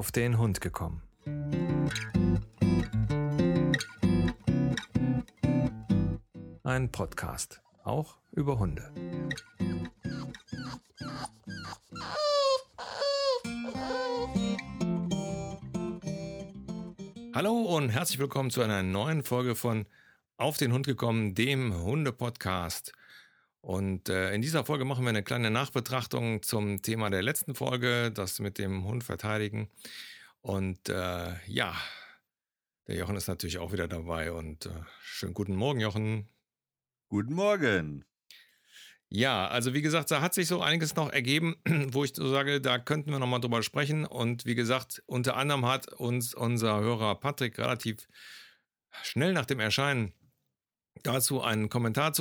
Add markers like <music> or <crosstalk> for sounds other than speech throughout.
auf den Hund gekommen. Ein Podcast, auch über Hunde. Hallo und herzlich willkommen zu einer neuen Folge von Auf den Hund gekommen, dem Hunde-Podcast. Und äh, in dieser Folge machen wir eine kleine Nachbetrachtung zum Thema der letzten Folge, das mit dem Hund verteidigen. Und äh, ja, der Jochen ist natürlich auch wieder dabei. Und äh, schönen guten Morgen, Jochen. Guten Morgen. Ja, also wie gesagt, da hat sich so einiges noch ergeben, <clears throat> wo ich so sage, da könnten wir nochmal drüber sprechen. Und wie gesagt, unter anderem hat uns unser Hörer Patrick relativ schnell nach dem Erscheinen dazu einen Kommentar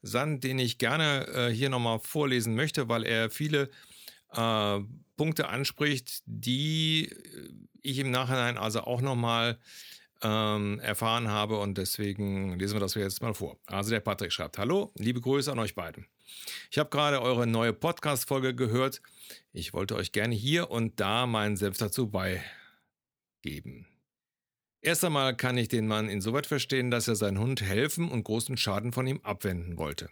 zugesandt, den ich gerne äh, hier nochmal vorlesen möchte, weil er viele äh, Punkte anspricht, die ich im Nachhinein also auch nochmal ähm, erfahren habe und deswegen lesen wir das jetzt mal vor. Also der Patrick schreibt, hallo, liebe Grüße an euch beiden. Ich habe gerade eure neue Podcast-Folge gehört. Ich wollte euch gerne hier und da meinen Selbst dazu beigeben. Erst einmal kann ich den Mann insoweit verstehen, dass er seinen Hund helfen und großen Schaden von ihm abwenden wollte.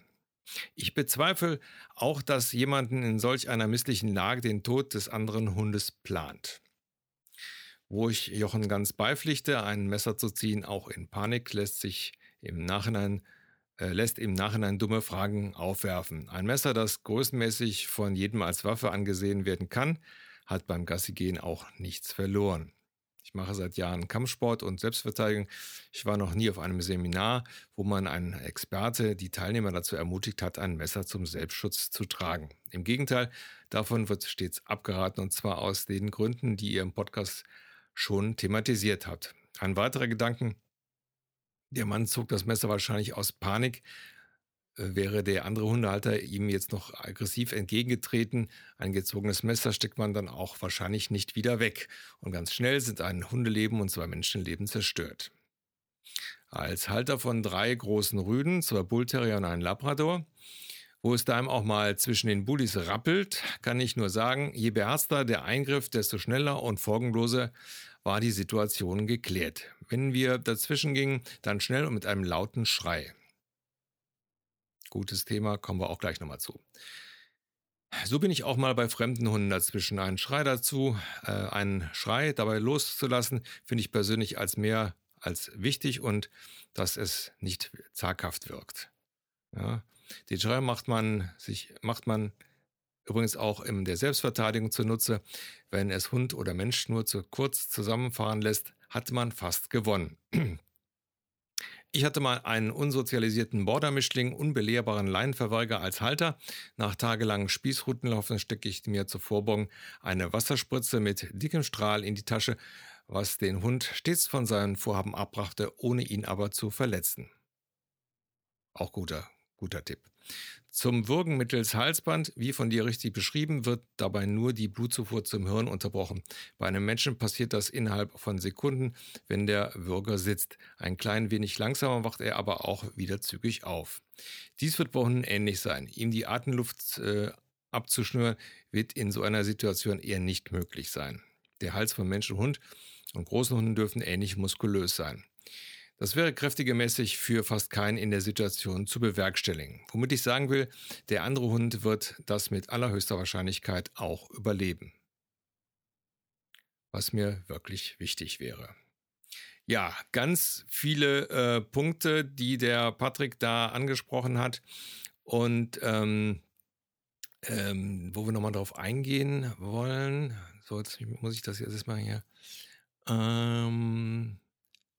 Ich bezweifle auch, dass jemanden in solch einer misslichen Lage den Tod des anderen Hundes plant. Wo ich Jochen ganz beipflichte, ein Messer zu ziehen, auch in Panik, lässt sich im Nachhinein äh, lässt im Nachhinein dumme Fragen aufwerfen. Ein Messer, das größenmäßig von jedem als Waffe angesehen werden kann, hat beim Gassigehen auch nichts verloren. Ich mache seit Jahren Kampfsport und Selbstverteidigung. Ich war noch nie auf einem Seminar, wo man einen Experte die Teilnehmer dazu ermutigt hat, ein Messer zum Selbstschutz zu tragen. Im Gegenteil, davon wird stets abgeraten und zwar aus den Gründen, die ihr im Podcast schon thematisiert habt. Ein weiterer Gedanken. Der Mann zog das Messer wahrscheinlich aus Panik, wäre der andere Hundehalter ihm jetzt noch aggressiv entgegengetreten. Ein gezogenes Messer steckt man dann auch wahrscheinlich nicht wieder weg. Und ganz schnell sind ein Hundeleben und zwei Menschenleben zerstört. Als Halter von drei großen Rüden, zwei Bullterrier und einem Labrador, wo es da auch mal zwischen den Bullies rappelt, kann ich nur sagen, je beherzter der Eingriff, desto schneller und folgenloser war die Situation geklärt. Wenn wir dazwischen gingen, dann schnell und mit einem lauten Schrei. Gutes Thema, kommen wir auch gleich nochmal zu. So bin ich auch mal bei fremden Hunden dazwischen. Einen Schrei dazu, äh, einen Schrei dabei loszulassen, finde ich persönlich als mehr als wichtig und dass es nicht zaghaft wirkt. Ja. Den Schrei macht man sich, macht man übrigens auch in der Selbstverteidigung zunutze. Wenn es Hund oder Mensch nur zu kurz zusammenfahren lässt, hat man fast gewonnen. Ich hatte mal einen unsozialisierten Bordermischling, unbelehrbaren Leinenverweiger als Halter. Nach tagelangen Spießrutenlaufen stecke ich mir zur Vorbeugung eine Wasserspritze mit dickem Strahl in die Tasche, was den Hund stets von seinen Vorhaben abbrachte, ohne ihn aber zu verletzen. Auch guter, guter Tipp. Zum Würgen mittels Halsband, wie von dir richtig beschrieben, wird dabei nur die Blutzufuhr zum Hirn unterbrochen. Bei einem Menschen passiert das innerhalb von Sekunden, wenn der Würger sitzt. Ein klein wenig langsamer wacht er aber auch wieder zügig auf. Dies wird bei Hunden ähnlich sein. Ihm die Atemluft äh, abzuschnüren, wird in so einer Situation eher nicht möglich sein. Der Hals von Mensch und Hund und großen Hunden dürfen ähnlich muskulös sein. Das wäre kräftigemäßig für fast keinen in der Situation zu bewerkstelligen. Womit ich sagen will, der andere Hund wird das mit allerhöchster Wahrscheinlichkeit auch überleben. Was mir wirklich wichtig wäre. Ja, ganz viele äh, Punkte, die der Patrick da angesprochen hat und ähm, ähm, wo wir nochmal drauf eingehen wollen. So, jetzt muss ich das jetzt mal hier. Ähm,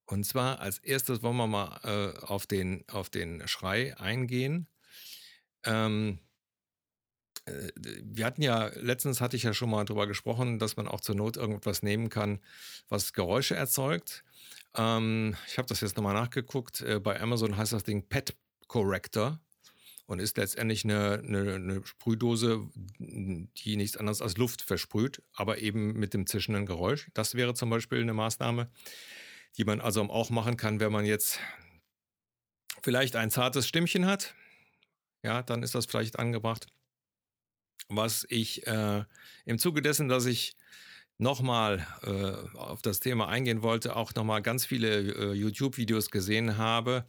und zwar als erstes wollen wir mal äh, auf, den, auf den Schrei eingehen. Ähm, äh, wir hatten ja, letztens hatte ich ja schon mal darüber gesprochen, dass man auch zur Not irgendwas nehmen kann, was Geräusche erzeugt. Ähm, ich habe das jetzt nochmal nachgeguckt. Äh, bei Amazon heißt das Ding Pet Corrector und ist letztendlich eine, eine, eine, Sprühdose, die nichts anderes als Luft versprüht, aber eben mit dem zischenden Geräusch. Das wäre zum Beispiel eine Maßnahme die man also auch machen kann, wenn man jetzt vielleicht ein zartes Stimmchen hat. Ja, dann ist das vielleicht angebracht. Was ich äh, im Zuge dessen, dass ich nochmal äh, auf das Thema eingehen wollte, auch nochmal ganz viele äh, YouTube-Videos gesehen habe,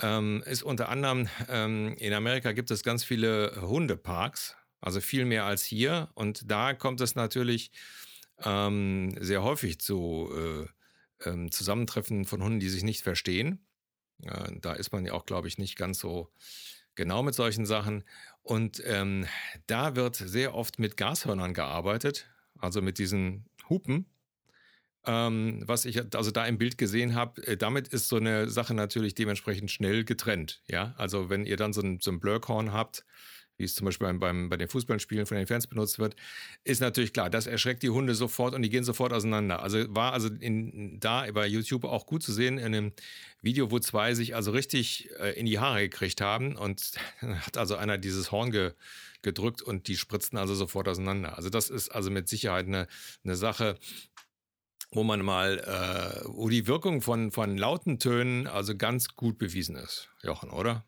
ähm, ist unter anderem, ähm, in Amerika gibt es ganz viele Hundeparks, also viel mehr als hier. Und da kommt es natürlich ähm, sehr häufig zu äh, ähm, Zusammentreffen von Hunden, die sich nicht verstehen. Äh, da ist man ja auch, glaube ich, nicht ganz so genau mit solchen Sachen. Und ähm, da wird sehr oft mit Gashörnern gearbeitet, also mit diesen Hupen. Ähm, was ich also da im Bild gesehen habe, äh, damit ist so eine Sache natürlich dementsprechend schnell getrennt. Ja, also wenn ihr dann so ein, so ein Blurkhorn habt, wie es zum Beispiel beim, beim, bei den Fußballspielen von den Fans benutzt wird, ist natürlich klar, das erschreckt die Hunde sofort und die gehen sofort auseinander. Also war also in, da bei YouTube auch gut zu sehen in einem Video, wo zwei sich also richtig äh, in die Haare gekriegt haben und <laughs> hat also einer dieses Horn ge, gedrückt und die spritzten also sofort auseinander. Also das ist also mit Sicherheit eine, eine Sache, wo man mal, äh, wo die Wirkung von, von lauten Tönen also ganz gut bewiesen ist, Jochen, oder?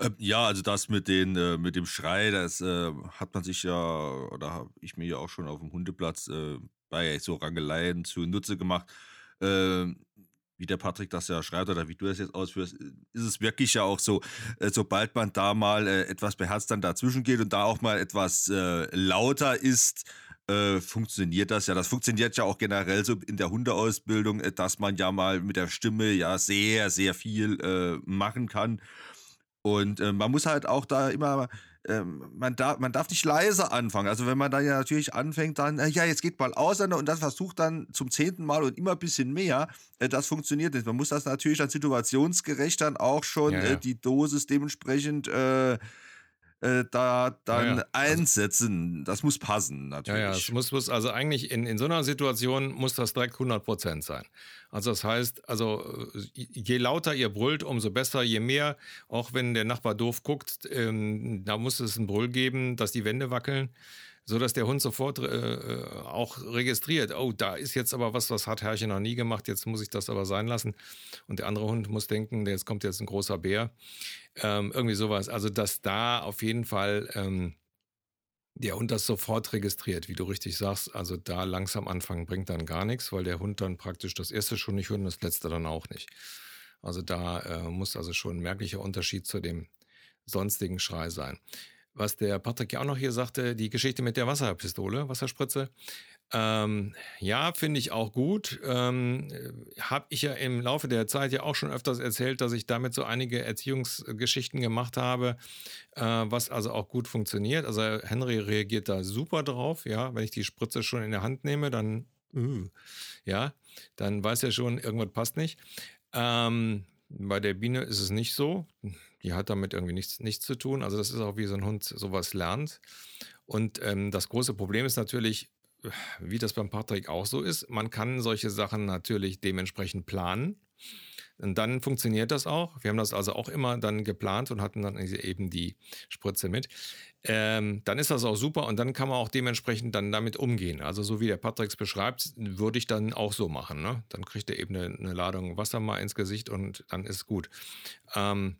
Ähm, ja, also das mit, den, äh, mit dem Schrei, das äh, hat man sich ja, oder habe ich mir ja auch schon auf dem Hundeplatz äh, bei so Rangeleien zunutze gemacht. Ähm, wie der Patrick das ja schreibt oder wie du das jetzt ausführst, ist es wirklich ja auch so, äh, sobald man da mal äh, etwas beherzt dann dazwischen geht und da auch mal etwas äh, lauter ist, funktioniert das ja. Das funktioniert ja auch generell so in der Hundeausbildung, dass man ja mal mit der Stimme ja sehr, sehr viel machen kann. Und äh, man muss halt auch da immer, äh, man, darf, man darf nicht leise anfangen. Also wenn man da ja natürlich anfängt, dann, äh, ja, jetzt geht mal aus und das versucht dann zum zehnten Mal und immer ein bisschen mehr, äh, das funktioniert nicht. Man muss das natürlich dann situationsgerecht dann auch schon ja, ja. Äh, die Dosis dementsprechend äh, da dann ja. Also einsetzen. das muss passen, natürlich. Ja, es muss, muss also eigentlich in, in so einer Situation muss das direkt 100 Prozent sein. Also das heißt, also äh, je lauter ihr brüllt, umso besser, je mehr, auch wenn der Nachbar doof guckt, ähm, da muss es einen Brüll geben, dass die Wände wackeln so dass der Hund sofort äh, äh, auch registriert, oh, da ist jetzt aber was, was hat Herrchen noch nie gemacht, jetzt muss ich das aber sein lassen. Und der andere Hund muss denken, jetzt kommt jetzt ein großer Bär. Ähm, irgendwie sowas. Also, dass da auf jeden Fall ähm, der Hund das sofort registriert, wie du richtig sagst. Also da langsam anfangen bringt dann gar nichts, weil der Hund dann praktisch das erste schon nicht hört und das letzte dann auch nicht. Also da äh, muss also schon ein merklicher Unterschied zu dem sonstigen Schrei sein was der Patrick ja auch noch hier sagte, die Geschichte mit der Wasserpistole, Wasserspritze. Ähm, ja, finde ich auch gut. Ähm, Habe ich ja im Laufe der Zeit ja auch schon öfters erzählt, dass ich damit so einige Erziehungsgeschichten gemacht habe, äh, was also auch gut funktioniert. Also Henry reagiert da super drauf. Ja, wenn ich die Spritze schon in der Hand nehme, dann uh, ja, dann weiß er schon, irgendwas passt nicht. Ähm, bei der Biene ist es nicht so. Die hat damit irgendwie nichts, nichts zu tun. Also das ist auch wie so ein Hund sowas lernt. Und ähm, das große Problem ist natürlich, wie das beim Patrick auch so ist, man kann solche Sachen natürlich dementsprechend planen. Und dann funktioniert das auch. Wir haben das also auch immer dann geplant und hatten dann eben die Spritze mit. Ähm, dann ist das auch super und dann kann man auch dementsprechend dann damit umgehen. Also so wie der Patrick es beschreibt, würde ich dann auch so machen. Ne? Dann kriegt er eben eine, eine, Ladung Wasser mal ins Gesicht und dann ist gut. Ähm,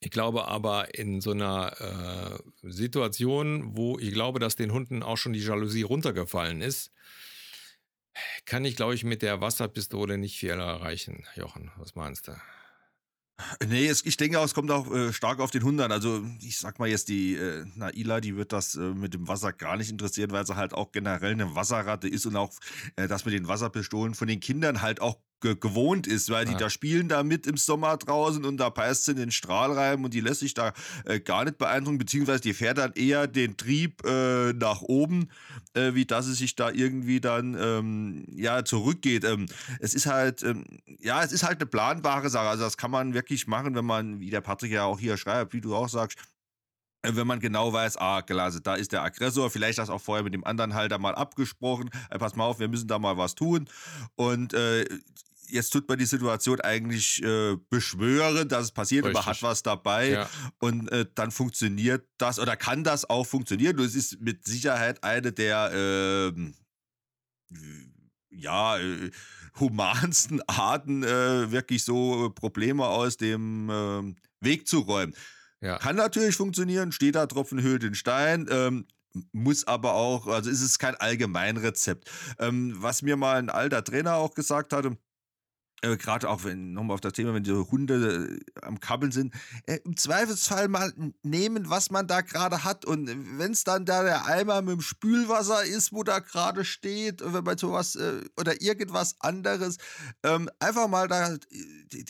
ich glaube aber in so einer äh, Situation, wo ich glaube, dass den Hunden auch schon die Jalousie runtergefallen ist, kann ich, glaube ich, mit der Wasserpistole nicht viel erreichen. Jochen, was meinst du? Nee, es, ich denke auch, es kommt auch äh, stark auf den Hund an. Also ich sag mal jetzt, die äh, Naila, die wird das äh, mit dem Wasser gar nicht interessieren, weil sie halt auch generell eine Wasserratte ist und auch äh, das mit den Wasserpistolen von den Kindern halt auch gewohnt ist, weil die ja. da spielen da mit im Sommer draußen und da peist sie in den Strahl rein und die lässt sich da äh, gar nicht beeindrucken, beziehungsweise die fährt dann eher den Trieb äh, nach oben, äh, wie dass es sich da irgendwie dann ähm, ja zurückgeht. Ähm, es ist halt, ähm, ja, es ist halt eine planbare Sache. Also das kann man wirklich machen, wenn man, wie der Patrick ja auch hier schreibt, wie du auch sagst, äh, wenn man genau weiß, ah, klasse, da ist der Aggressor, vielleicht das auch vorher mit dem anderen Halter mal abgesprochen, äh, pass mal auf, wir müssen da mal was tun. Und äh, jetzt tut man die Situation eigentlich äh, beschwören, dass es passiert, Richtig. man hat was dabei ja. und äh, dann funktioniert das oder kann das auch funktionieren. Und es ist mit Sicherheit eine der äh, ja, äh, humansten <laughs> Arten, äh, wirklich so Probleme aus dem ähm, Weg zu räumen. Ja. Kann natürlich funktionieren, steht da Tropfen hüllt den Stein. Ähm, muss aber auch, also ist es kein Allgemeinrezept. Ähm, was mir mal ein alter Trainer auch gesagt hatte, äh, gerade auch wenn, nochmal auf das Thema, wenn die Hunde äh, am Kabbeln sind, äh, im Zweifelsfall mal nehmen, was man da gerade hat. Und wenn es dann da der Eimer mit dem Spülwasser ist, wo da gerade steht, wenn man sowas äh, oder irgendwas anderes, ähm, einfach mal da, äh,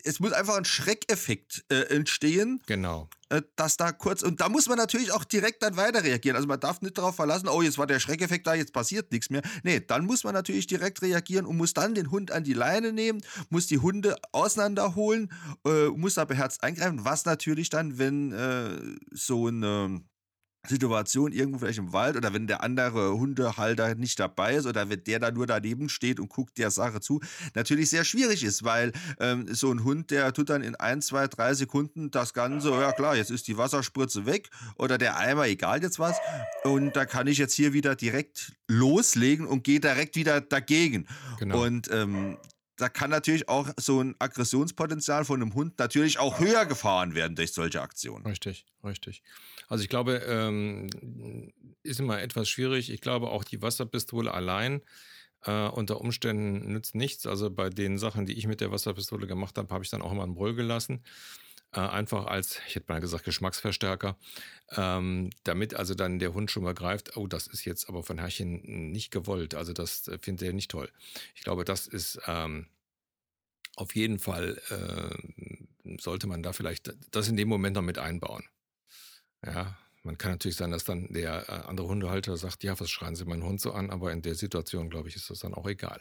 es muss einfach ein Schreckeffekt äh, entstehen. Genau. Äh, dass da kurz, und da muss man natürlich auch direkt dann weiter reagieren. Also man darf nicht darauf verlassen, oh, jetzt war der Schreckeffekt da, jetzt passiert nichts mehr. Nee, dann muss man natürlich direkt reagieren und muss dann den Hund an die Leine nehmen, muss die Hunde auseinanderholen, äh, muss da beherzt eingreifen, was natürlich dann, wenn äh, so ein ähm, Situation irgendwo vielleicht im Wald oder wenn der andere Hundehalter nicht dabei ist oder wenn der da nur daneben steht und guckt der Sache zu, natürlich sehr schwierig ist, weil ähm, so ein Hund, der tut dann in ein, zwei, drei Sekunden das Ganze, ja klar, jetzt ist die Wasserspritze weg oder der Eimer, egal jetzt was, und da kann ich jetzt hier wieder direkt loslegen und gehe direkt wieder dagegen. Genau. Und ähm, da kann natürlich auch so ein Aggressionspotenzial von einem Hund natürlich auch höher gefahren werden durch solche Aktionen. Richtig, richtig. Also ich glaube, ähm, ist immer etwas schwierig. Ich glaube, auch die Wasserpistole allein äh, unter Umständen nützt nichts. Also bei den Sachen, die ich mit der Wasserpistole gemacht habe, habe ich dann auch immer einen Brüll gelassen. Äh, einfach als, ich hätte mal gesagt, Geschmacksverstärker, ähm, damit also dann der Hund schon mal greift, oh, das ist jetzt aber von Herrchen nicht gewollt. Also das äh, findet er nicht toll. Ich glaube, das ist ähm, auf jeden Fall, äh, sollte man da vielleicht das in dem Moment noch mit einbauen. Ja, man kann natürlich sein, dass dann der äh, andere Hundehalter sagt, ja, was schreien Sie meinen Hund so an, aber in der Situation, glaube ich, ist das dann auch egal.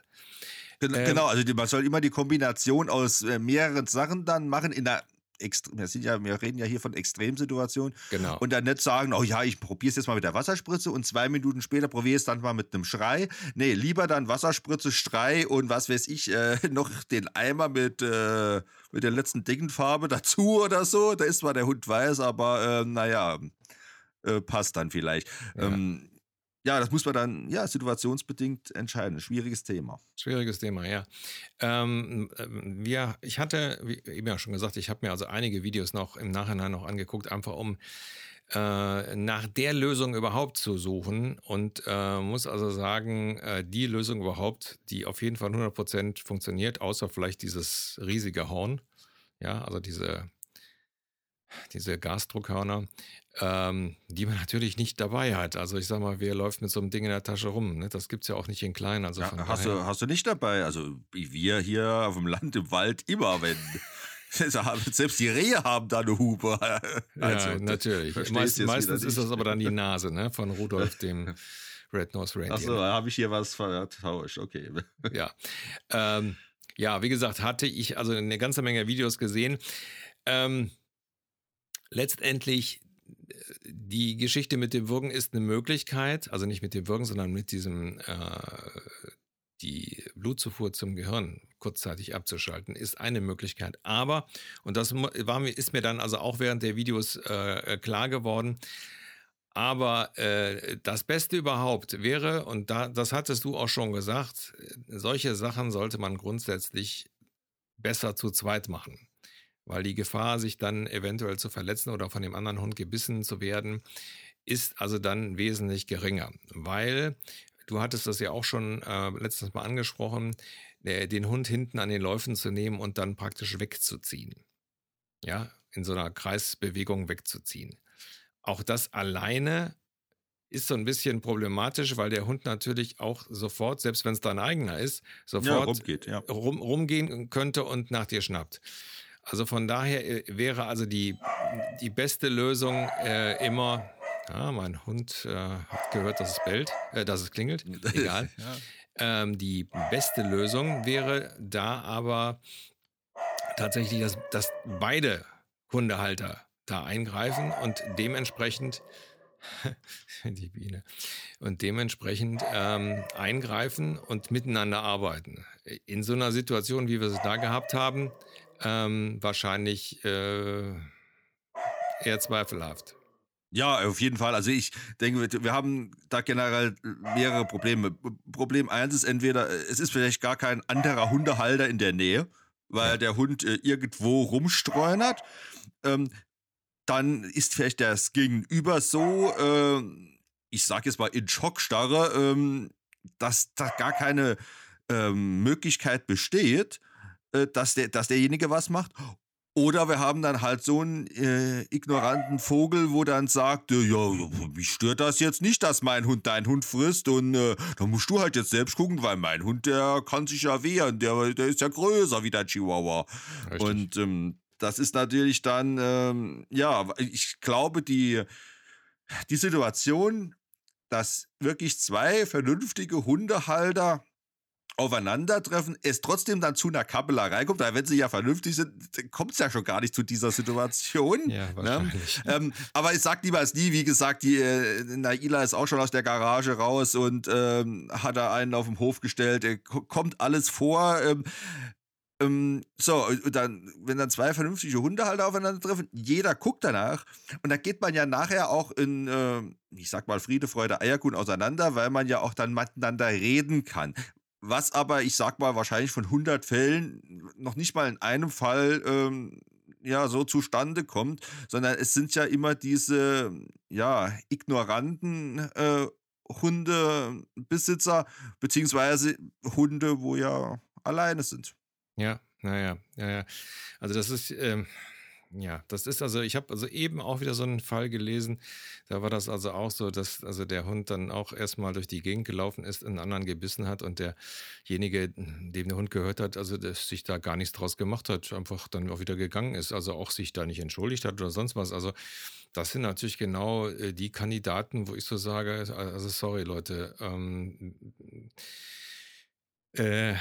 Genau, ähm, also man soll immer die Kombination aus äh, mehreren Sachen dann machen in der wir, sind ja, wir reden ja hier von Extremsituationen. Genau. Und dann nicht sagen, oh ja, ich probiere es jetzt mal mit der Wasserspritze und zwei Minuten später probiere es dann mal mit einem Schrei. Nee, lieber dann Wasserspritze, Schrei und was weiß ich, äh, <laughs> noch den Eimer mit, äh, mit der letzten Deckenfarbe dazu oder so. Da ist zwar der Hund weiß, aber äh, naja, äh, passt dann vielleicht. Ja. Ähm, ja, das muss man dann ja situationsbedingt entscheiden. Schwieriges Thema. Schwieriges Thema, ja. Ähm, wir, ich hatte, wie eben ja schon gesagt, ich habe mir also einige Videos noch im Nachhinein noch angeguckt, einfach um äh, nach der Lösung überhaupt zu suchen und äh, muss also sagen, äh, die Lösung überhaupt, die auf jeden Fall 100% funktioniert, außer vielleicht dieses riesige Horn, ja, also diese diese Gasdruckhörner, ähm, die man natürlich nicht dabei hat. Also ich sag mal, wer läuft mit so einem Ding in der Tasche rum? Ne? Das es ja auch nicht in klein. Also ja, hast, du, hast du nicht dabei? Also wir hier auf dem Land im Wald immer, wenn <laughs> <laughs> selbst die Rehe haben da eine Hupe. <laughs> Also, ja, natürlich. Meist, meistens ist das aber dann die Nase ne? von Rudolf, dem Red Nose Reindeer. Achso, da habe ich hier was vertauscht. Okay. Ja. Ähm, ja, wie gesagt, hatte ich also eine ganze Menge Videos gesehen. Ähm, letztendlich die Geschichte mit dem Würgen ist eine Möglichkeit, also nicht mit dem Würgen, sondern mit diesem äh, die Blutzufuhr zum Gehirn kurzzeitig abzuschalten, ist eine Möglichkeit. Aber, und das war mir, ist mir dann also auch während der Videos äh, klar geworden, aber äh, das Beste überhaupt wäre, und da, das hattest du auch schon gesagt, solche Sachen sollte man grundsätzlich besser zu zweit machen weil die Gefahr, sich dann eventuell zu verletzen oder von dem anderen Hund gebissen zu werden, ist also dann wesentlich geringer, weil du hattest das ja auch schon äh, letztens mal angesprochen, äh, den Hund hinten an den Läufen zu nehmen und dann praktisch wegzuziehen. Ja, in so einer Kreisbewegung wegzuziehen. Auch das alleine ist so ein bisschen problematisch, weil der Hund natürlich auch sofort, selbst wenn es dein eigener ist, sofort ja, rumgeht, ja. rum, rumgehen könnte und nach dir schnappt. Also von daher äh, wäre also die, die beste Lösung äh, immer, ja, mein Hund äh, hat gehört, dass es bellt, äh, dass es klingelt, <laughs> egal. ja. ähm, die beste Lösung wäre da aber tatsächlich, dass, dass beide Hundehalter da eingreifen und dementsprechend <laughs> die Biene und dementsprechend ähm, eingreifen und miteinander arbeiten. In so einer Situation, wie wir es da gehabt haben, ähm, wahrscheinlich äh, eher zweifelhaft. Ja, auf jeden Fall. Also ich denke, wir haben da generell mehrere Probleme. Problem eins ist entweder, es ist vielleicht gar kein anderer Hundehalter in der Nähe, weil der Hund äh, irgendwo rumstreunert. Ähm, dann ist vielleicht das Gegenüber so, äh, ich sage jetzt mal in Schockstarre, ähm, dass da gar keine ähm, Möglichkeit besteht, äh, dass, der, dass derjenige was macht. Oder wir haben dann halt so einen äh, ignoranten Vogel, wo dann sagt, äh, ja, mich stört das jetzt nicht, dass mein Hund deinen Hund frisst und äh, da musst du halt jetzt selbst gucken, weil mein Hund, der kann sich ja wehren, der, der ist ja größer wie der Chihuahua. Richtig. Und ähm, das ist natürlich dann, ähm, ja, ich glaube, die, die Situation, dass wirklich zwei vernünftige Hundehalter aufeinandertreffen, es trotzdem dann zu einer Kabbelerei kommt, weil wenn sie ja vernünftig sind, kommt es ja schon gar nicht zu dieser Situation. Ja, ne? wahrscheinlich. Ne? Ähm, aber ich sag niemals nie, wie gesagt, die äh, Naila ist auch schon aus der Garage raus und ähm, hat da einen auf dem Hof gestellt, äh, kommt alles vor. Ähm, ähm, so, dann, wenn dann zwei vernünftige Hunde halt aufeinandertreffen, jeder guckt danach und da geht man ja nachher auch in, äh, ich sag mal, Friede, Freude, Eierkuchen auseinander, weil man ja auch dann miteinander reden kann was aber, ich sag mal, wahrscheinlich von 100 Fällen noch nicht mal in einem Fall ähm, ja so zustande kommt, sondern es sind ja immer diese ja ignoranten äh, Hundebesitzer beziehungsweise Hunde, wo ja alleine sind. Ja, naja, ja, ja. Also das ist ähm, ja, das ist also, ich habe also eben auch wieder so einen Fall gelesen, da war das also auch so, dass also der Hund dann auch erstmal durch die Gegend gelaufen ist, einen anderen gebissen hat und derjenige, dem der Hund gehört hat, also dass sich da gar nichts draus gemacht hat, einfach dann auch wieder gegangen ist, also auch sich da nicht entschuldigt hat oder sonst was. Also das sind natürlich genau äh, die Kandidaten, wo ich so sage, also sorry Leute, ähm, äh,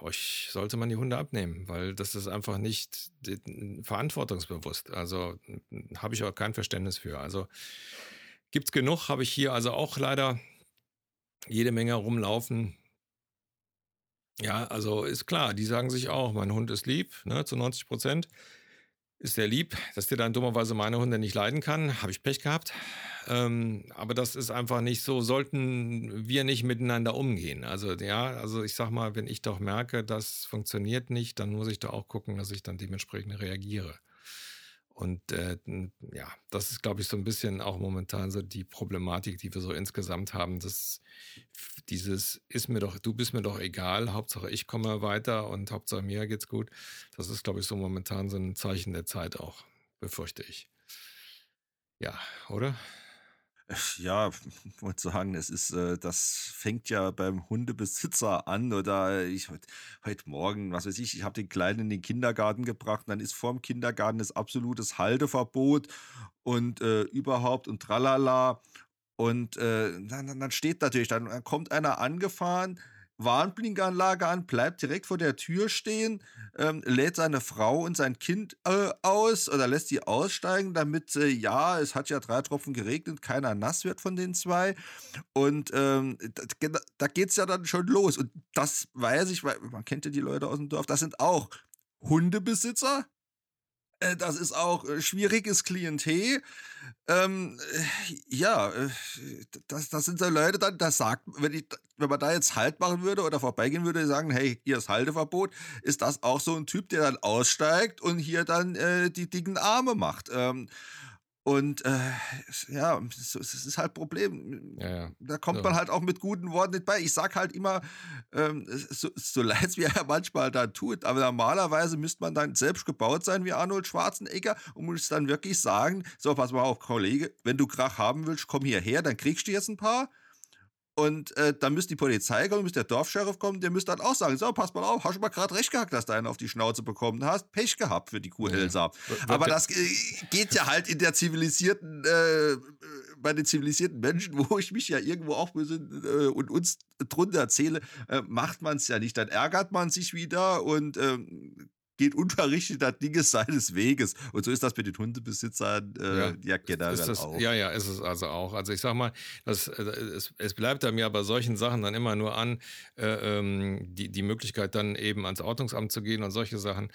euch sollte man die Hunde abnehmen, weil das ist einfach nicht verantwortungsbewusst. Also habe ich auch kein Verständnis für. Also gibt es genug, habe ich hier also auch leider jede Menge rumlaufen. Ja, also ist klar, die sagen sich auch, mein Hund ist lieb, ne, zu 90 Prozent ist der lieb, dass der dann dummerweise meine Hunde nicht leiden kann, habe ich Pech gehabt. Ähm, aber das ist einfach nicht so, sollten wir nicht miteinander umgehen. Also ja, also ich sag mal, wenn ich doch merke, das funktioniert nicht, dann muss ich doch auch gucken, dass ich dann dementsprechend reagiere. Und äh, ja, das ist, glaube ich, so ein bisschen auch momentan so die Problematik, die wir so insgesamt haben. Dass dieses ist mir doch, du bist mir doch egal, Hauptsache ich komme weiter und Hauptsache mir geht's gut. Das ist, glaube ich, so momentan so ein Zeichen der Zeit auch, befürchte ich. Ja, oder? Ja, ich <laughs> wollte sagen, es ist, äh, das fängt ja beim Hundebesitzer an oder ich heute heut Morgen, was weiß ich, ich habe den Kleinen in den Kindergarten gebracht und dann ist vorm Kindergarten das absolutes Halteverbot und äh, überhaupt und tralala. Und äh, dann, dann steht natürlich, dann kommt einer angefahren, Warnblinkanlage an, bleibt direkt vor der Tür stehen, ähm, lädt seine Frau und sein Kind äh, aus oder lässt sie aussteigen, damit, äh, ja, es hat ja drei Tropfen geregnet, keiner nass wird von den zwei. Und ähm, da, da geht es ja dann schon los. Und das weiß ich, weil man kennt ja die Leute aus dem Dorf, das sind auch Hundebesitzer, äh, das ist auch äh, schwieriges Klientel. Ähm, äh, ja, das, das sind so Leute dann, das sagt, wenn, ich, wenn man da jetzt Halt machen würde oder vorbeigehen würde, sagen, hey, hier ist Halteverbot, ist das auch so ein Typ, der dann aussteigt und hier dann äh, die dicken Arme macht. Ähm, und äh, ja, es ist halt ein Problem. Ja, ja. Da kommt man halt auch mit guten Worten nicht bei. Ich sag halt immer, ähm, so, so leid es mir ja manchmal da tut, aber normalerweise müsste man dann selbst gebaut sein wie Arnold Schwarzenegger und muss dann wirklich sagen: So, pass mal auf, Kollege, wenn du Krach haben willst, komm hierher, dann kriegst du jetzt ein paar. Und äh, dann müsste die Polizei kommen, müsste der Dorfscheriff kommen, der müsste dann auch sagen: So, pass mal auf, hast du mal gerade recht gehabt, dass du einen auf die Schnauze bekommen hast. Pech gehabt für die Kuh Elsa. Ja. Aber das äh, geht ja halt in der zivilisierten, äh, bei den zivilisierten Menschen, wo ich mich ja irgendwo auch äh, und uns drunter zähle, äh, macht man es ja nicht. Dann ärgert man sich wieder und ähm, geht unverrichteter Dinge seines Weges. Und so ist das mit den Hundebesitzern äh, ja, ja generell das, auch. Ja, ja, ist es also auch. Also ich sag mal, das, äh, es, es bleibt mir bei solchen Sachen dann immer nur an, äh, ähm, die, die Möglichkeit dann eben ans Ordnungsamt zu gehen und solche Sachen.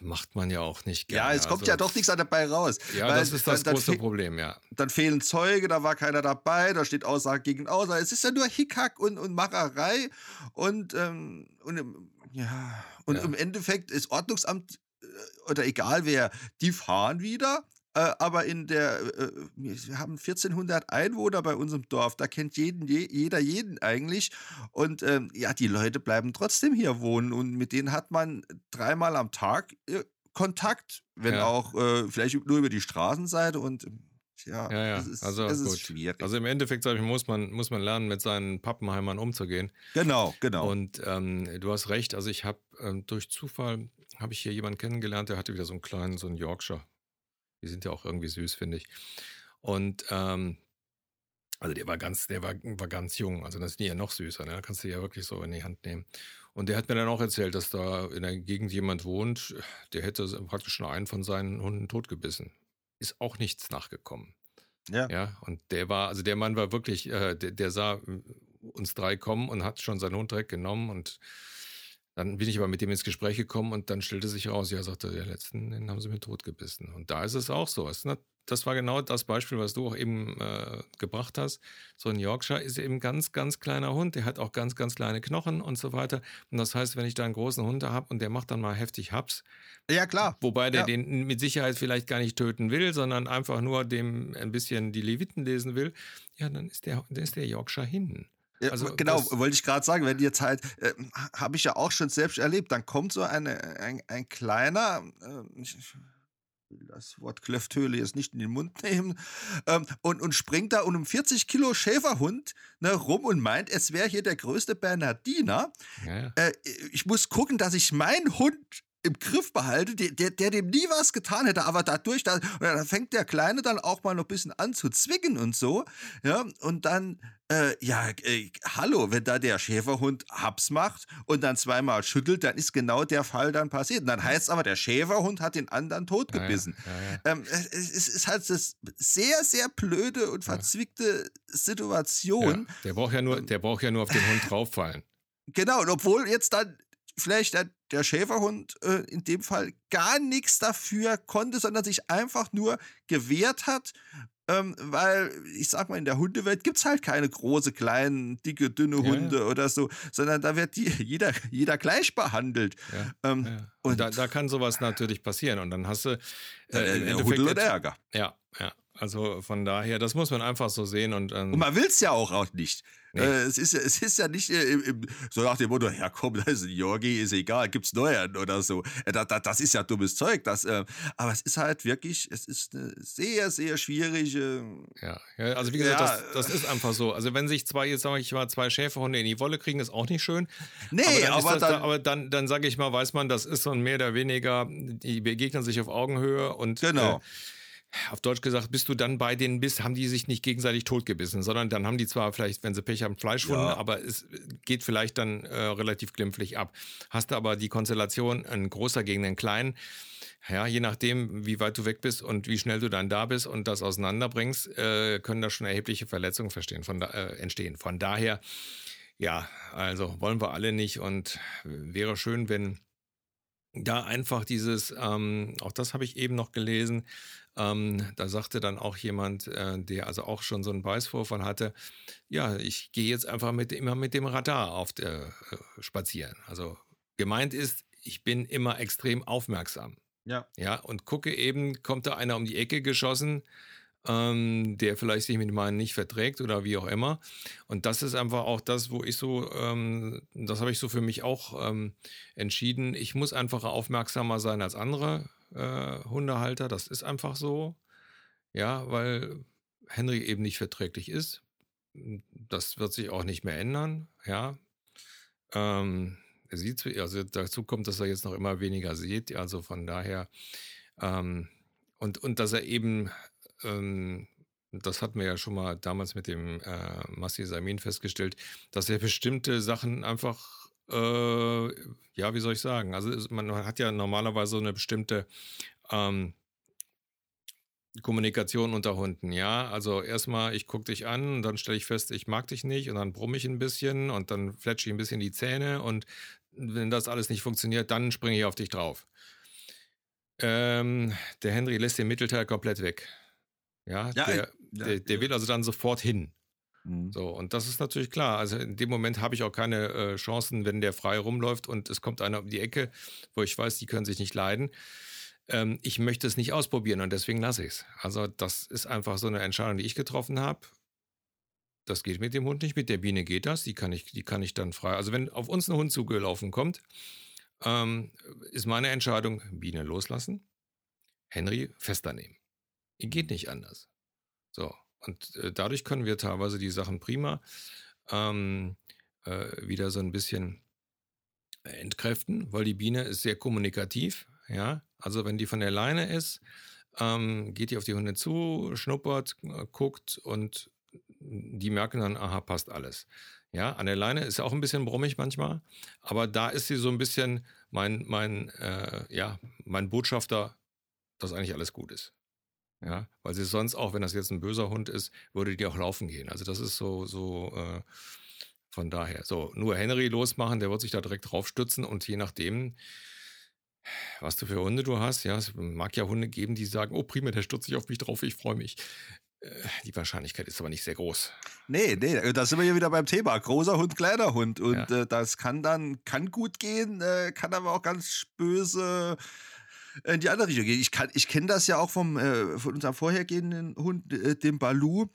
Macht man ja auch nicht gerne. Ja, es kommt also, ja doch nichts dabei raus. Ja, das ist das dann, große dann Problem, ja. Dann fehlen Zeuge, da war keiner dabei, da steht Aussage gegen Aussage. Es ist ja nur Hickhack und, und Macherei. Und, ähm, und ja, und ja. im Endeffekt ist Ordnungsamt äh, oder egal wer, die fahren wieder, äh, aber in der, äh, wir haben 1400 Einwohner bei unserem Dorf, da kennt jeden, jeder jeden eigentlich. Und ähm, ja, die Leute bleiben trotzdem hier wohnen und mit denen hat man dreimal am Tag äh, Kontakt, wenn ja. auch äh, vielleicht nur über die Straßenseite und ja, ja, ja. Ist, also, es ist schwierig. Also im Endeffekt, sage ich, muss man, muss man lernen, mit seinen Pappenheimern umzugehen. Genau, genau. Und ähm, du hast recht, also ich habe ähm, durch Zufall, habe ich hier jemanden kennengelernt, der hatte wieder so einen kleinen, so einen Yorkshire. Die sind ja auch irgendwie süß, finde ich. Und ähm, also der war ganz, der war, war ganz jung, also das ist ja noch süßer, ne? Da kannst du ja wirklich so in die Hand nehmen. Und der hat mir dann auch erzählt, dass da in der Gegend jemand wohnt, der hätte praktisch schon einen von seinen Hunden totgebissen ist auch nichts nachgekommen. Ja. Ja, und der war, also der Mann war wirklich, äh, der, der, sah uns drei kommen und hat schon seinen Hund direkt genommen und dann bin ich aber mit dem ins Gespräch gekommen und dann stellte sich raus, ja, sagte der letzten, den haben sie mir totgebissen. Und da ist es auch so. Das war genau das Beispiel, was du auch eben äh, gebracht hast. So ein Yorkshire ist eben ein ganz, ganz kleiner Hund. Der hat auch ganz, ganz kleine Knochen und so weiter. Und das heißt, wenn ich da einen großen Hund habe und der macht dann mal heftig Haps. Ja, klar. Wobei der ja. den mit Sicherheit vielleicht gar nicht töten will, sondern einfach nur dem ein bisschen die Leviten lesen will. Ja, dann ist der, dann ist der Yorkshire hin. Also genau, wollte ich gerade sagen, wenn jetzt halt, äh, habe ich ja auch schon selbst erlebt, dann kommt so eine, ein, ein kleiner, äh, ich, das Wort Klöfthöhle jetzt nicht in den Mund nehmen, ähm, und, und springt da um 40 Kilo Schäferhund ne, rum und meint, es wäre hier der größte Bernardiner. Ja. Äh, ich muss gucken, dass ich meinen Hund im Griff behalte, der, der, der, dem nie was getan hätte, aber dadurch, da, da fängt der Kleine dann auch mal noch ein bisschen an zu zwicken und so, ja, und dann, äh, ja, äh, hallo, wenn da der Schäferhund Haps macht und dann zweimal schüttelt, dann ist genau der Fall dann passiert. Und dann heißt es aber, der Schäferhund hat den anderen totgebissen. Ja, ja, ja, ähm, es, ist halt das sehr, sehr blöde und verzwickte Situation. der braucht ja nur, der braucht ja nur auf den Hund <laughs> drauffallen. Genau, und obwohl jetzt dann vielleicht der, der Schäferhund äh, in dem Fall gar nichts dafür konnte, sondern sich einfach nur gewehrt hat, ähm, weil ich sag mal, in der Hundewelt gibt es halt keine große, kleinen, dicke, dünne Hunde ja, ja. oder so, sondern da wird die, <laughs> jeder, jeder gleich behandelt. Ja, ähm, und da, da, kann sowas natürlich passieren und dann hast du äh, äh, im Hund Ärger. Ja, ja. Also von daher, das muss man einfach so sehen und, ähm, und man will es ja auch, auch nicht. Nee. Äh, es, ist, es ist ja nicht äh, im, im, so nach dem Motto, ja komm, <laughs> das ist ein Yorgi, ist egal, gibt's neuen oder so. Äh, da, da, das ist ja dummes Zeug. Das, äh, aber es ist halt wirklich, es ist eine sehr, sehr schwierige. Ja, ja also wie gesagt, ja, das, das, ist einfach so. Also wenn sich zwei, jetzt sage ich mal, zwei Schäferhunde in die Wolle kriegen, ist auch nicht schön. Nee, aber dann, aber dann, da, aber dann, dann sage ich mal, weiß man, das ist so ein mehr oder weniger, die begegnen sich auf Augenhöhe und genau. Auf Deutsch gesagt, bist du dann bei denen bist, haben die sich nicht gegenseitig totgebissen, sondern dann haben die zwar vielleicht, wenn sie Pech haben, Fleischwunden, ja. aber es geht vielleicht dann äh, relativ glimpflich ab. Hast du aber die Konstellation, ein großer gegen einen kleinen, ja, je nachdem, wie weit du weg bist und wie schnell du dann da bist und das auseinanderbringst, äh, können da schon erhebliche Verletzungen von da, äh, entstehen. Von daher, ja, also wollen wir alle nicht und wäre schön, wenn da einfach dieses, ähm, auch das habe ich eben noch gelesen, ähm, da sagte dann auch jemand, äh, der also auch schon so einen Beißvorfall hatte, ja, ich gehe jetzt einfach mit, immer mit dem Radar auf der, äh, spazieren. Also gemeint ist, ich bin immer extrem aufmerksam. Ja. Ja, und gucke eben, kommt da einer um die Ecke geschossen, ähm, der vielleicht sich mit meinen nicht verträgt oder wie auch immer. Und das ist einfach auch das, wo ich so, ähm, das habe ich so für mich auch ähm, entschieden. Ich muss einfach aufmerksamer sein als andere äh, Hundehalter. Das ist einfach so. Ja, weil Henry eben nicht verträglich ist. Das wird sich auch nicht mehr ändern. Ja. Ähm, er sieht, also dazu kommt, dass er jetzt noch immer weniger sieht. Also von daher, ähm, und, und dass er eben, ähm, das hatten wir ja schon mal damals mit dem äh, Massi Samin festgestellt, dass er bestimmte Sachen einfach äh, ja, wie soll ich sagen? Also man hat ja normalerweise so eine bestimmte ähm, Kommunikation unter Hunden, ja. Also erstmal, ich gucke dich an, und dann stelle ich fest, ich mag dich nicht und dann brumme ich ein bisschen und dann fletsche ich ein bisschen die Zähne und wenn das alles nicht funktioniert, dann springe ich auf dich drauf. Ähm, der Henry lässt den Mittelteil komplett weg. Ja, ja der, ja, der, der will also dann sofort hin. Mhm. So, und das ist natürlich klar. Also in dem Moment habe ich auch keine äh, Chancen, wenn der frei rumläuft und es kommt einer um die Ecke, wo ich weiß, die können sich nicht leiden. ähm, ich möchte es nicht ausprobieren und deswegen lasse ich es. Also das ist einfach so eine Entscheidung, die ich getroffen habe. Das geht mit dem Hund nicht, mit der Biene geht das, die kann ich, die kann ich dann frei. Also wenn auf uns ein Hund zugelaufen kommt, ähm, ist meine Entscheidung, Biene loslassen, Henry fester nehmen. Geht nicht anders. So, und äh, dadurch können wir teilweise die Sachen prima ähm, äh, wieder so ein bisschen entkräften, weil die Biene ist sehr kommunikativ. Ja, also wenn die von der Leine ist, ähm, geht die auf die Hunde zu, schnuppert, äh, guckt und die merken dann, aha, passt alles. Ja, an der Leine ist auch ein bisschen brummig manchmal, aber da ist sie so ein bisschen mein, mein, äh, ja, mein Botschafter, dass eigentlich alles gut ist. Ja, weil sie sonst auch, wenn das jetzt ein böser Hund ist, würde die auch laufen gehen. Also das ist so, so, äh, von daher. So, nur Henry losmachen, der wird sich da direkt draufstützen und je nachdem, was du für Hunde du hast, ja, es mag ja Hunde geben, die sagen, oh prima, der stürzt sich auf mich drauf, ich freue mich. Äh, die Wahrscheinlichkeit ist aber nicht sehr groß. Nee, nee, da sind wir hier wieder beim Thema. Großer Hund, kleiner Hund. Und ja. äh, das kann dann, kann gut gehen, äh, kann aber auch ganz böse in die andere Richtung gehen. Ich, ich kenne das ja auch vom, äh, von unserem vorhergehenden Hund, äh, dem Balu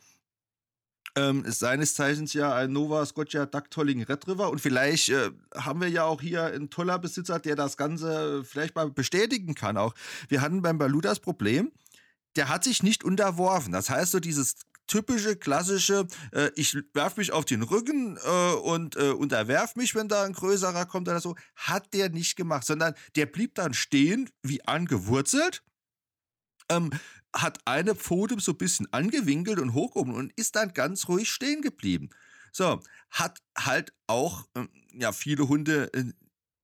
ähm, ist seines Zeichens ja ein Nova Scotia Ducktolling Retriever und vielleicht äh, haben wir ja auch hier einen toller Besitzer, der das Ganze vielleicht mal bestätigen kann auch. Wir hatten beim Balu das Problem, der hat sich nicht unterworfen. Das heißt so dieses typische, klassische, äh, ich werf mich auf den Rücken äh, und äh, unterwerf mich, wenn da ein größerer kommt oder so, hat der nicht gemacht, sondern der blieb dann stehen, wie angewurzelt, ähm, hat eine Pfote so ein bisschen angewinkelt und hochgehoben und ist dann ganz ruhig stehen geblieben. So, hat halt auch, ähm, ja, viele Hunde äh,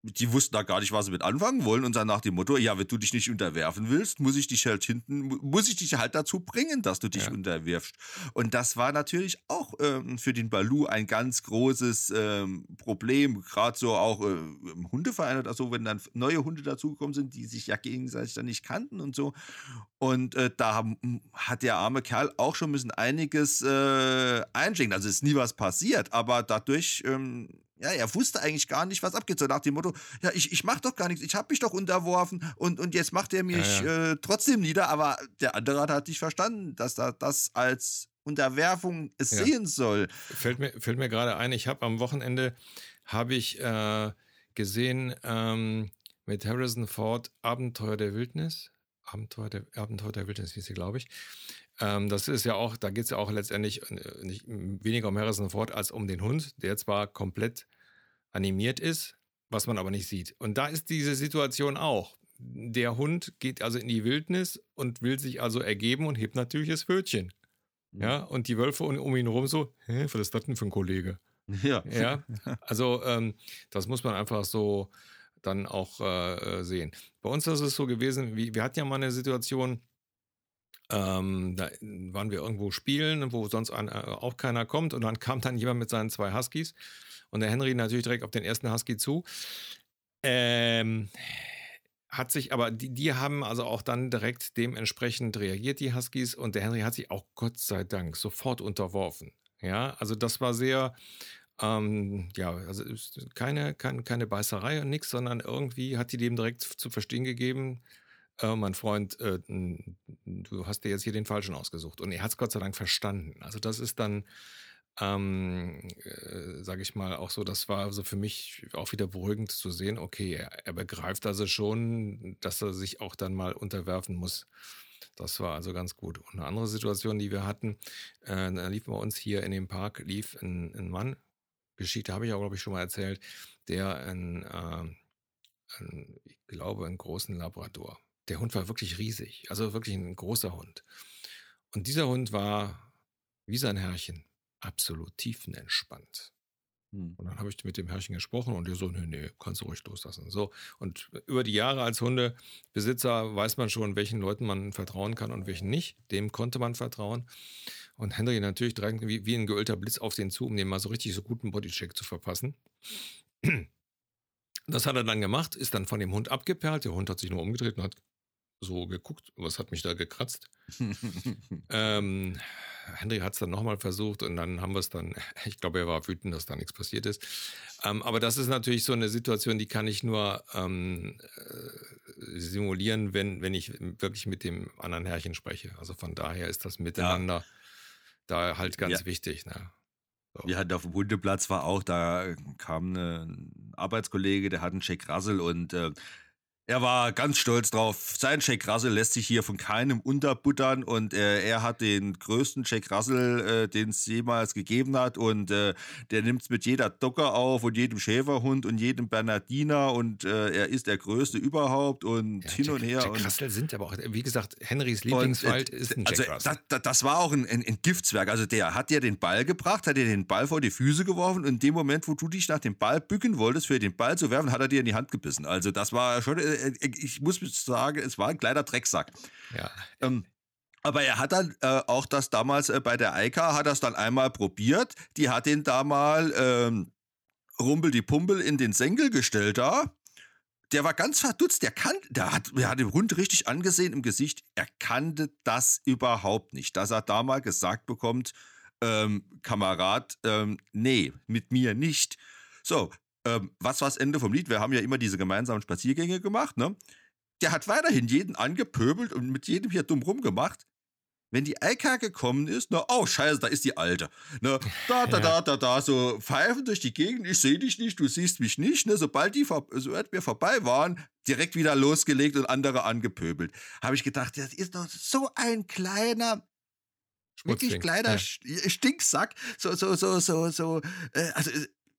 die wussten da gar nicht, was sie mit anfangen wollen und dann nach dem Motto, ja, wenn du dich nicht unterwerfen willst, muss ich dich halt hinten, muss ich dich halt dazu bringen, dass du dich ja. unterwirfst. Und das war natürlich auch ähm, für den Balu ein ganz großes ähm, Problem, gerade so auch äh, im Hundeverein oder so, wenn dann neue Hunde dazugekommen sind, die sich ja gegenseitig dann nicht kannten und so. Und äh, da haben, hat der arme Kerl auch schon müssen einiges äh, einschenken. Also ist nie was passiert, aber dadurch ähm, ja, er wusste eigentlich gar nicht, was abgeht. So nach dem Motto, ja, ich, ich mach doch gar nichts, ich habe mich doch unterworfen und, und jetzt macht er mich ja, ja. Äh, trotzdem nieder. Aber der andere hat halt nicht verstanden, dass er das als Unterwerfung ja. sehen soll. Fällt mir, fällt mir gerade ein, ich habe am Wochenende, habe ich äh, gesehen ähm, mit Harrison Ford Abenteuer der Wildnis. Abenteuer der, Abenteuer der Wildnis hieß sie, glaube ich. Ähm, das ist ja auch, da geht es ja auch letztendlich äh, nicht, weniger um Harrison Ford als um den Hund, der zwar komplett animiert ist, was man aber nicht sieht. Und da ist diese Situation auch. Der Hund geht also in die Wildnis und will sich also ergeben und hebt natürlich das Pfötchen. Mhm. Ja, und die Wölfe um ihn herum so, hä, was ist das denn für ein Kollege? Ja. Ja, also ähm, das muss man einfach so dann auch äh, äh sehen. Bei uns ist es so gewesen, wie, wir hatten ja mal eine Situation, ähm, da waren wir irgendwo spielen, wo sonst ein, äh, auch keiner kommt und dann kam dann jemand mit seinen zwei Huskies und der Henry natürlich direkt auf den ersten Husky zu. Ähm, hat sich, aber die, die haben also auch dann direkt dementsprechend reagiert, die Huskies, und der Henry hat sich auch Gott sei Dank sofort unterworfen. Ja, also das war sehr, ähm, ja, also keine, keine, keine Beißerei und nichts, sondern irgendwie hat die dem direkt zu verstehen gegeben, äh, mein Freund, äh, du hast dir jetzt hier den Falschen ausgesucht. Und er hat es Gott sei Dank verstanden. Also das ist dann, ähm, äh, sage ich mal, auch so, das war so für mich auch wieder beruhigend zu sehen, okay, er, er begreift also schon, dass er sich auch dann mal unterwerfen muss. Das war also ganz gut. Und eine andere Situation, die wir hatten, äh, da lief bei uns hier in dem Park, lief ein, ein Mann, Geschichte habe ich auch, glaube ich, schon mal erzählt, der ein, äh, ein, ich glaube, einen großen Labrador der Hund war wirklich riesig, also wirklich ein großer Hund. Und dieser Hund war wie sein Herrchen absolut tiefenentspannt. Hm. Und dann habe ich mit dem Herrchen gesprochen und der so, nee, nee, kannst du ruhig loslassen. So. Und über die Jahre als Hundebesitzer weiß man schon, welchen Leuten man vertrauen kann und welchen nicht. Dem konnte man vertrauen. Und Henry natürlich direkt wie, wie ein geölter Blitz auf den zu, um dem mal so richtig so guten Bodycheck zu verpassen. Das hat er dann gemacht, ist dann von dem Hund abgeperlt. Der Hund hat sich nur umgedreht und hat so geguckt, was hat mich da gekratzt. ähm, Henry hat es dann nochmal versucht und dann haben wir es dann, <laughs> ich glaube, er war wütend, dass da nichts passiert ist. Ähm, aber das ist natürlich so eine Situation, die kann ich nur ähm, äh, simulieren, wenn, wenn ich wirklich mit dem anderen Herrchen spreche. Also von daher ist das Miteinander ja. da halt ganz ja. wichtig. Ne? So. Wir hatten auf dem Hundeplatz war auch, da kam ein Arbeitskollege, der hat einen Jack Russell und äh, er war ganz stolz drauf. Sein Jack Russell lässt sich hier von keinem unterbuttern und äh, er hat den größten Jack Russell, äh, den es jemals gegeben hat und äh, der nimmt es mit jeder Docker auf und jedem Schäferhund und jedem Bernardiner und äh, er ist der größte überhaupt und ja, hin Jack, und her. Jack Russell sind aber auch, wie gesagt, Henrys Lieblingswald und, ist ein Jack also, Russell. Das, das, war auch ein, ein, ein, Giftswerk. Also der hat dir den Ball gebracht, hat dir den Ball vor die Füße geworfen und in dem Moment, wo du dich nach dem Ball bücken wolltest, für den Ball zu werfen, hat er dir in die Hand gebissen. Also das war schon äh, äh, ich muss sagen, es war ein kleiner Drecksack. Ja. Ähm, aber er hat dann äh, auch das damals äh, bei der Eika, hat das dann einmal probiert. Die hat ihn da mal ähm, Rumpel die Pumpel in den Senkel gestellt da. Der war ganz verdutzt, der kann, der hat, der hat den Hund richtig angesehen im Gesicht. Er kannte das überhaupt nicht, dass er da mal gesagt bekommt, ähm, Kamerad, ähm, nee, mit mir nicht. So, ähm, was war das Ende vom Lied? Wir haben ja immer diese gemeinsamen Spaziergänge gemacht, ne? Der hat weiterhin jeden angepöbelt und mit jedem hier dumm rumgemacht. Wenn die Eika gekommen ist, na, oh, scheiße, da ist die Alte. Ne, da, da, <laughs> da, da, da, so pfeifen durch die Gegend, ich sehe dich nicht, du siehst mich nicht. Ne, sobald die sobald wir vorbei waren, direkt wieder losgelegt und andere angepöbelt. Habe ich gedacht, das ist doch so ein kleiner, wirklich kleiner ja. Stinksack. So, so, so, so, so. Äh, also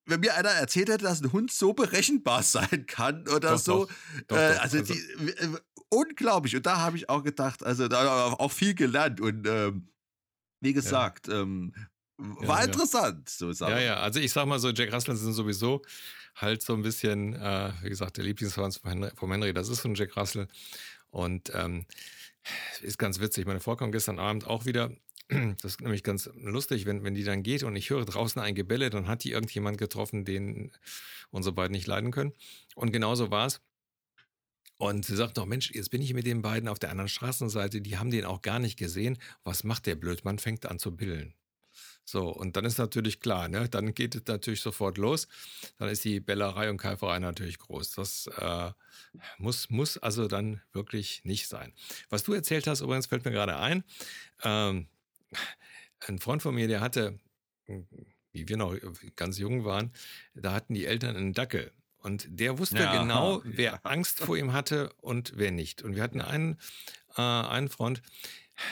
wenn mir einer erzählt hätte, dass ein Hund so berechenbar <laughs> sein kann oder doch, so, doch, äh, doch, also, also. Die, äh, unglaublich. Und da habe ich auch gedacht, also da auch viel gelernt und ähm, wie gesagt, ja. ähm, war ja, interessant. So ja, ja, also ich sag mal so, Jack Russell sind sowieso halt so ein bisschen, äh, wie gesagt, der Lieblingsfans vom Henry, vom Henry, das ist so ein Jack Russell. Und ähm, ist ganz witzig. Meine Frau kam gestern Abend auch wieder <clears throat> das ist nämlich ganz lustig, wenn, wenn die dann geht und ich höre draußen ein Gebelle, dann hat die irgendjemand getroffen, den unsere beiden nicht leiden können. Und genauso war es. Und sie sagt doch, Mensch, jetzt bin ich mit den beiden auf der anderen Straßenseite, die haben den auch gar nicht gesehen. Was macht der Blödmann? Fängt an zu billen. So, und dann ist natürlich klar, ne? dann geht es natürlich sofort los. Dann ist die Bellerei und Keiferei natürlich groß. Das äh, muss, muss also dann wirklich nicht sein. Was du erzählt hast, übrigens fällt mir gerade ein, ähm, ein Freund von mir, der hatte, wie wir noch ganz jung waren, da hatten die Eltern einen Dackel. Und der wusste ja, genau, <laughs> wer ja. Angst vor ihm hatte und wer nicht. Und wir hatten einen, äh, einen Freund,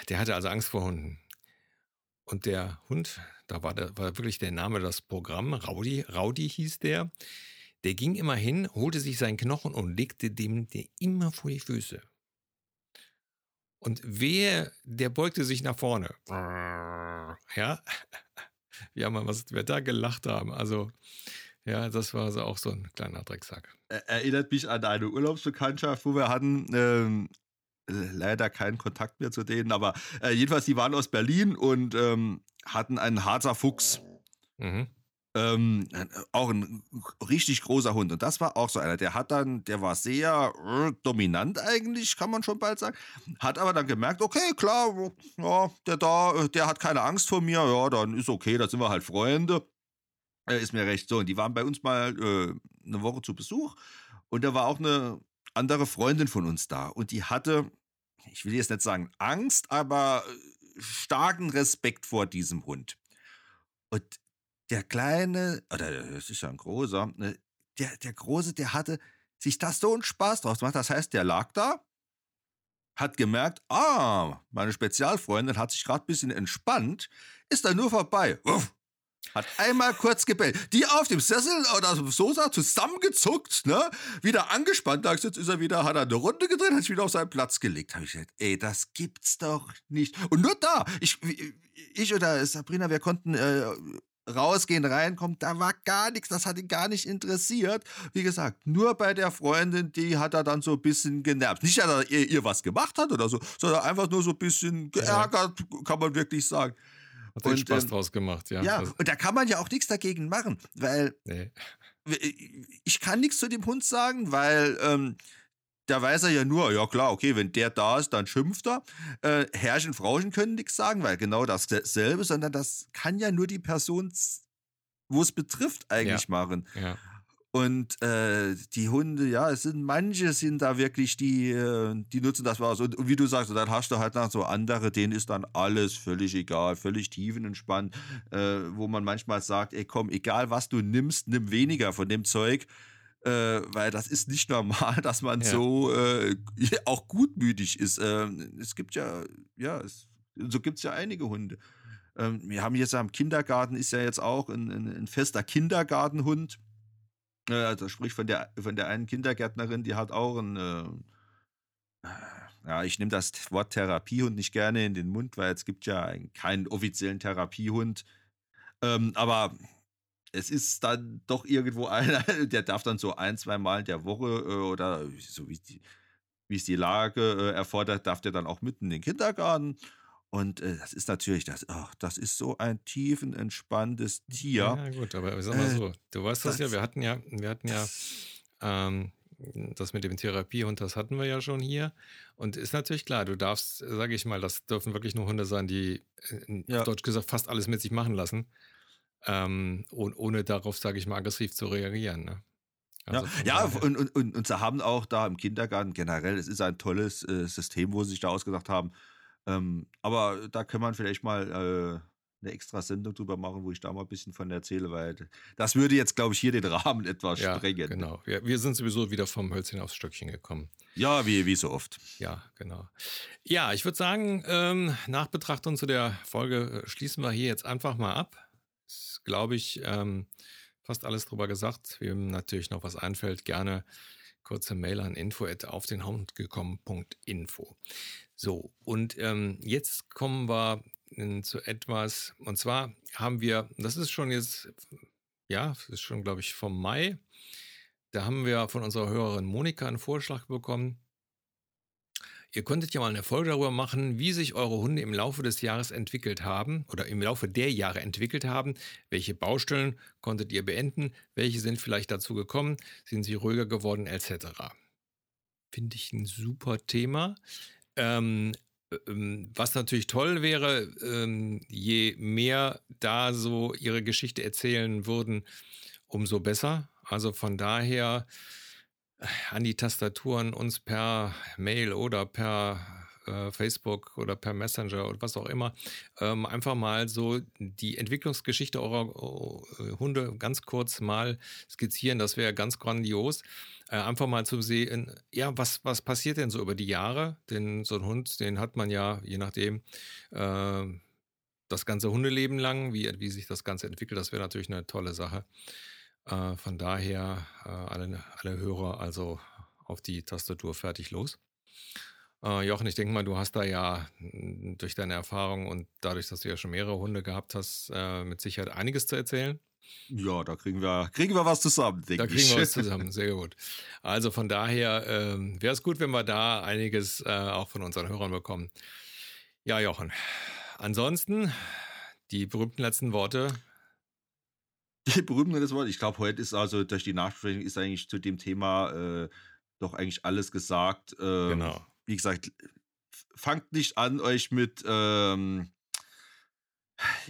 der hatte also Angst vor Hunden. Und der Hund, da war, der, war wirklich der Name das Programm, Raudi, Raudi hieß der, der ging immer hin, holte sich seinen Knochen und legte dem der immer vor die Füße. Und wer, der beugte sich nach vorne. Ja, <laughs> wir haben was wir da gelacht haben. Also, ja, das war so auch so ein kleiner Drecksack. Erinnert mich an eine Urlaubsbekanntschaft, wo wir hatten, ähm, leider keinen Kontakt mehr zu denen, aber äh, jedenfalls, die waren aus Berlin und ähm, hatten einen Harzer Fuchs. Mhm. Ähm, auch ein richtig großer Hund. Und das war auch so einer. Der hat dann, der war sehr äh, dominant eigentlich, kann man schon bald sagen. Hat aber dann gemerkt, okay, klar, ja, der da, der hat keine Angst vor mir, ja, dann ist okay, da sind wir halt Freunde. Äh, ist mir recht. So, und die waren bei uns mal äh, eine Woche zu Besuch. Und da war auch eine andere Freundin von uns da. Und die hatte, ich will jetzt nicht sagen Angst, aber äh, starken Respekt vor diesem Hund. Und der kleine, oder das ist ja ein großer, ne, der, der große, der hatte sich das so einen Spaß draus gemacht. Das heißt, der lag da, hat gemerkt, ah, meine Spezialfreundin hat sich gerade ein bisschen entspannt, ist dann nur vorbei. Uff, hat einmal kurz gebellt. Die auf dem Sessel oder auf dem Sosa zusammengezuckt, ne? Wieder angespannt. Da ist er wieder, hat er eine Runde gedreht, hat sich wieder auf seinen Platz gelegt. Habe ich gesagt, ey, das gibt's doch nicht. Und nur da, ich, ich oder Sabrina, wir konnten äh, rausgehen, reinkommen, da war gar nichts, das hat ihn gar nicht interessiert. Wie gesagt, nur bei der Freundin, die hat er dann so ein bisschen genervt. Nicht, dass er ihr, ihr was gemacht hat oder so, sondern einfach nur so ein bisschen geärgert, ja. kann man wirklich sagen. Hat und, Spaß ähm, draus gemacht, ja. Ja, und da kann man ja auch nichts dagegen machen, weil nee. ich kann nichts zu dem Hund sagen, weil ähm, da weiß er ja nur, ja klar, okay, wenn der da ist, dann schimpft er. Äh, Herrchen, Frauchen können nichts sagen, weil genau dasselbe, sondern das kann ja nur die Person, wo es betrifft, eigentlich ja. machen. Ja. Und äh, die Hunde, ja, es sind manche sind da wirklich, die, äh, die nutzen das was. Und, und wie du sagst, dann hast du halt noch so andere, denen ist dann alles völlig egal, völlig tiefenentspannt, äh, wo man manchmal sagt, ey komm, egal was du nimmst, nimm weniger von dem Zeug. Äh, weil das ist nicht normal, <laughs> dass man ja. so äh, <laughs> auch gutmütig ist. Äh, es gibt ja, ja, es, so gibt es ja einige Hunde. Ähm, wir haben jetzt am Kindergarten ist ja jetzt auch ein, ein, ein fester Kindergartenhund also sprich von der, von der einen Kindergärtnerin, die hat auch ein, äh, ja, ich nehme das Wort Therapiehund nicht gerne in den Mund, weil es gibt ja keinen offiziellen Therapiehund. Ähm, aber es ist dann doch irgendwo <laughs> einer, der darf dann so ein, zwei Mal in der Woche äh, oder so wie, die, wie es die Lage äh, erfordert, darf der dann auch mitten in den Kindergarten. Und äh, das ist natürlich, das, ach, das ist so ein tiefenentspanntes Tier. Ja, gut, aber sag mal äh, so, du weißt das, das, ja, wir hatten ja, wir hatten ja ähm, das mit dem Therapiehund, das hatten wir ja schon hier. Und ist natürlich klar, du darfst, sage ich mal, das dürfen wirklich nur Hunde sein, die, äh, ja. deutsch gesagt, fast alles mit sich machen lassen. Ähm, und ohne darauf, sage ich mal, aggressiv zu reagieren. Ne? Also ja, ja und, und, und, und sie haben auch da im Kindergarten generell, es ist ein tolles äh, System, wo sie sich da ausgedacht haben, ähm, aber da kann man vielleicht mal äh, eine extra Sendung drüber machen, wo ich da mal ein bisschen von erzähle, weil das würde jetzt, glaube ich, hier den Rahmen <laughs> etwas ja, sprengen. Genau. Wir, wir sind sowieso wieder vom Hölzchen aufs Stöckchen gekommen. Ja, wie, wie so oft. Ja, genau. Ja, ich würde sagen, ähm, nach Betrachtung zu der Folge äh, schließen wir hier jetzt einfach mal ab. Ist, glaube ich, ähm, fast alles drüber gesagt. Wem natürlich noch was einfällt, gerne kurze Mail an info auf den Hund gekommen.info. So, und ähm, jetzt kommen wir zu etwas, und zwar haben wir, das ist schon jetzt, ja, das ist schon, glaube ich, vom Mai. Da haben wir von unserer Hörerin Monika einen Vorschlag bekommen. Ihr könntet ja mal eine Folge darüber machen, wie sich eure Hunde im Laufe des Jahres entwickelt haben oder im Laufe der Jahre entwickelt haben. Welche Baustellen konntet ihr beenden? Welche sind vielleicht dazu gekommen? Sind sie ruhiger geworden etc. Finde ich ein super Thema. Ähm, ähm, was natürlich toll wäre, ähm, je mehr da so ihre Geschichte erzählen würden, umso besser. Also von daher an die Tastaturen uns per Mail oder per äh, Facebook oder per Messenger oder was auch immer, ähm, einfach mal so die Entwicklungsgeschichte eurer äh, Hunde ganz kurz mal skizzieren. Das wäre ganz grandios. Äh, einfach mal zu sehen, ja, was, was passiert denn so über die Jahre? Denn so ein Hund, den hat man ja, je nachdem, äh, das ganze Hundeleben lang, wie, wie sich das Ganze entwickelt, das wäre natürlich eine tolle Sache. Äh, von daher, äh, alle, alle Hörer also auf die Tastatur fertig los. Äh, Jochen, ich denke mal, du hast da ja durch deine Erfahrung und dadurch, dass du ja schon mehrere Hunde gehabt hast, äh, mit Sicherheit einiges zu erzählen. Ja, da kriegen wir, kriegen wir was zusammen, denke ich. Da kriegen wir was <laughs> zusammen, sehr gut. Also von daher ähm, wäre es gut, wenn wir da einiges äh, auch von unseren Hörern bekommen. Ja, Jochen. Ansonsten die berühmten letzten Worte. Die berühmten letzten Worte. Ich glaube, heute ist also durch die Nachsprechung ist eigentlich zu dem Thema äh, doch eigentlich alles gesagt. Ähm, genau. Wie gesagt, fangt nicht an, euch mit ähm,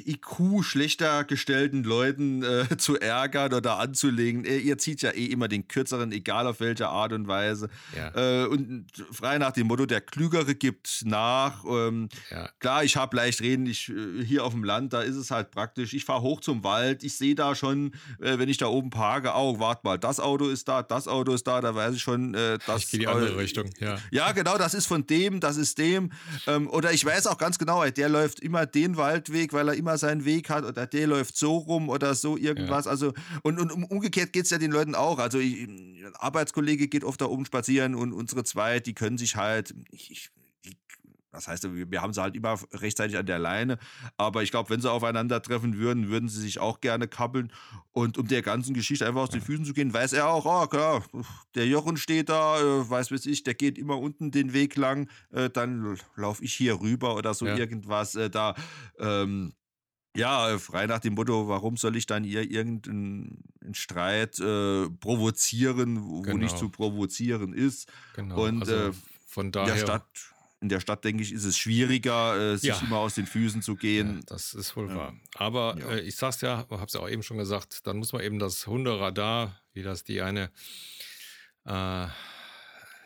IQ schlechter gestellten Leuten äh, <laughs> zu ärgern oder anzulegen. Äh, ihr zieht ja eh immer den kürzeren, egal auf welche Art und Weise. Ja. Äh, und frei nach dem Motto, der Klügere gibt nach. Ähm, ja. Klar, ich habe leicht reden, ich, äh, hier auf dem Land, da ist es halt praktisch. Ich fahre hoch zum Wald, ich sehe da schon, äh, wenn ich da oben parke, oh, warte mal, das Auto ist da, das Auto ist da, da weiß ich schon, äh, das. Ich gehe die andere Richtung, ja. Ja, genau, das ist von dem, das ist dem. Ähm, oder ich weiß auch ganz genau, der läuft immer den Waldweg, weil er immer seinen Weg hat oder der läuft so rum oder so irgendwas. Ja. Also, und, und umgekehrt geht es ja den Leuten auch. Also, ich, ein Arbeitskollege geht oft da oben spazieren und unsere zwei, die können sich halt, ich, das heißt, wir haben sie halt immer rechtzeitig an der Leine. Aber ich glaube, wenn sie aufeinandertreffen würden, würden sie sich auch gerne kappeln. Und um der ganzen Geschichte einfach aus den Füßen zu gehen, weiß er auch, oh klar, der Jochen steht da, äh, weiß was ich, der geht immer unten den Weg lang, äh, dann laufe ich hier rüber oder so ja. irgendwas. Äh, da ähm, Ja, frei nach dem Motto, warum soll ich dann ihr irgendeinen Streit äh, provozieren, wo genau. nicht zu provozieren ist. Genau. Und also äh, von daher. Der Stadt, in der Stadt, denke ich, ist es schwieriger, äh, sich ja. immer aus den Füßen zu gehen. Ja, das ist wohl ja. wahr. Aber äh, ich sag's ja, hab's ja auch eben schon gesagt, dann muss man eben das Hunderadar, wie das die eine äh,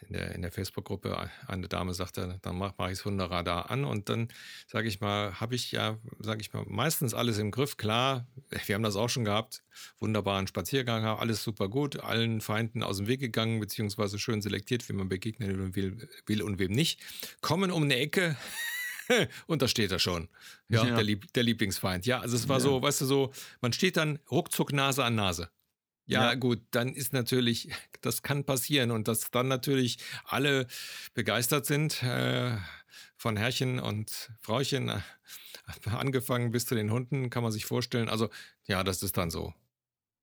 in der, in der Facebook-Gruppe eine Dame sagte, dann mache mach ich das Hunderadar an und dann, sage ich mal, habe ich ja, sage ich mal, meistens alles im Griff. Klar, wir haben das auch schon gehabt, wunderbaren Spaziergang, alles super gut, allen Feinden aus dem Weg gegangen, beziehungsweise schön selektiert, wie man begegnen will, will und wem nicht. Kommen um eine Ecke, <laughs> und da steht er schon. Ja, ja. Der, Lieb der, Lieblingsfeind. Ja, also es war ja. so, weißt du, so, man steht dann ruckzuck Nase an Nase. Ja, ja, gut, dann ist natürlich, <laughs> das kann passieren und dass dann natürlich alle begeistert sind äh, von Herrchen und Frauchen, äh, <laughs> angefangen bis zu den Hunden, kann man sich vorstellen. Also ja, das ist dann so.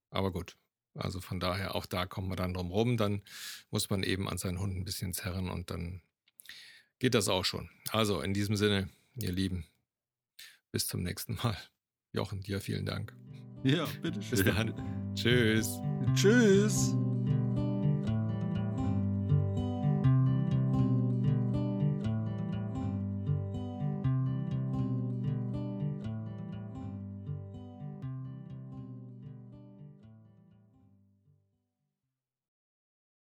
Aber gut, also von daher, auch da kommen wir dann drum rum. Dann muss man eben an seinen Hunden ein bisschen zerren und dann geht das auch schon. Also in diesem Sinne, ihr Lieben, bis zum nächsten Mal. Jochen, dir vielen Dank. Ja, bitteschön. Bis dann. Tschüss. Tschüss.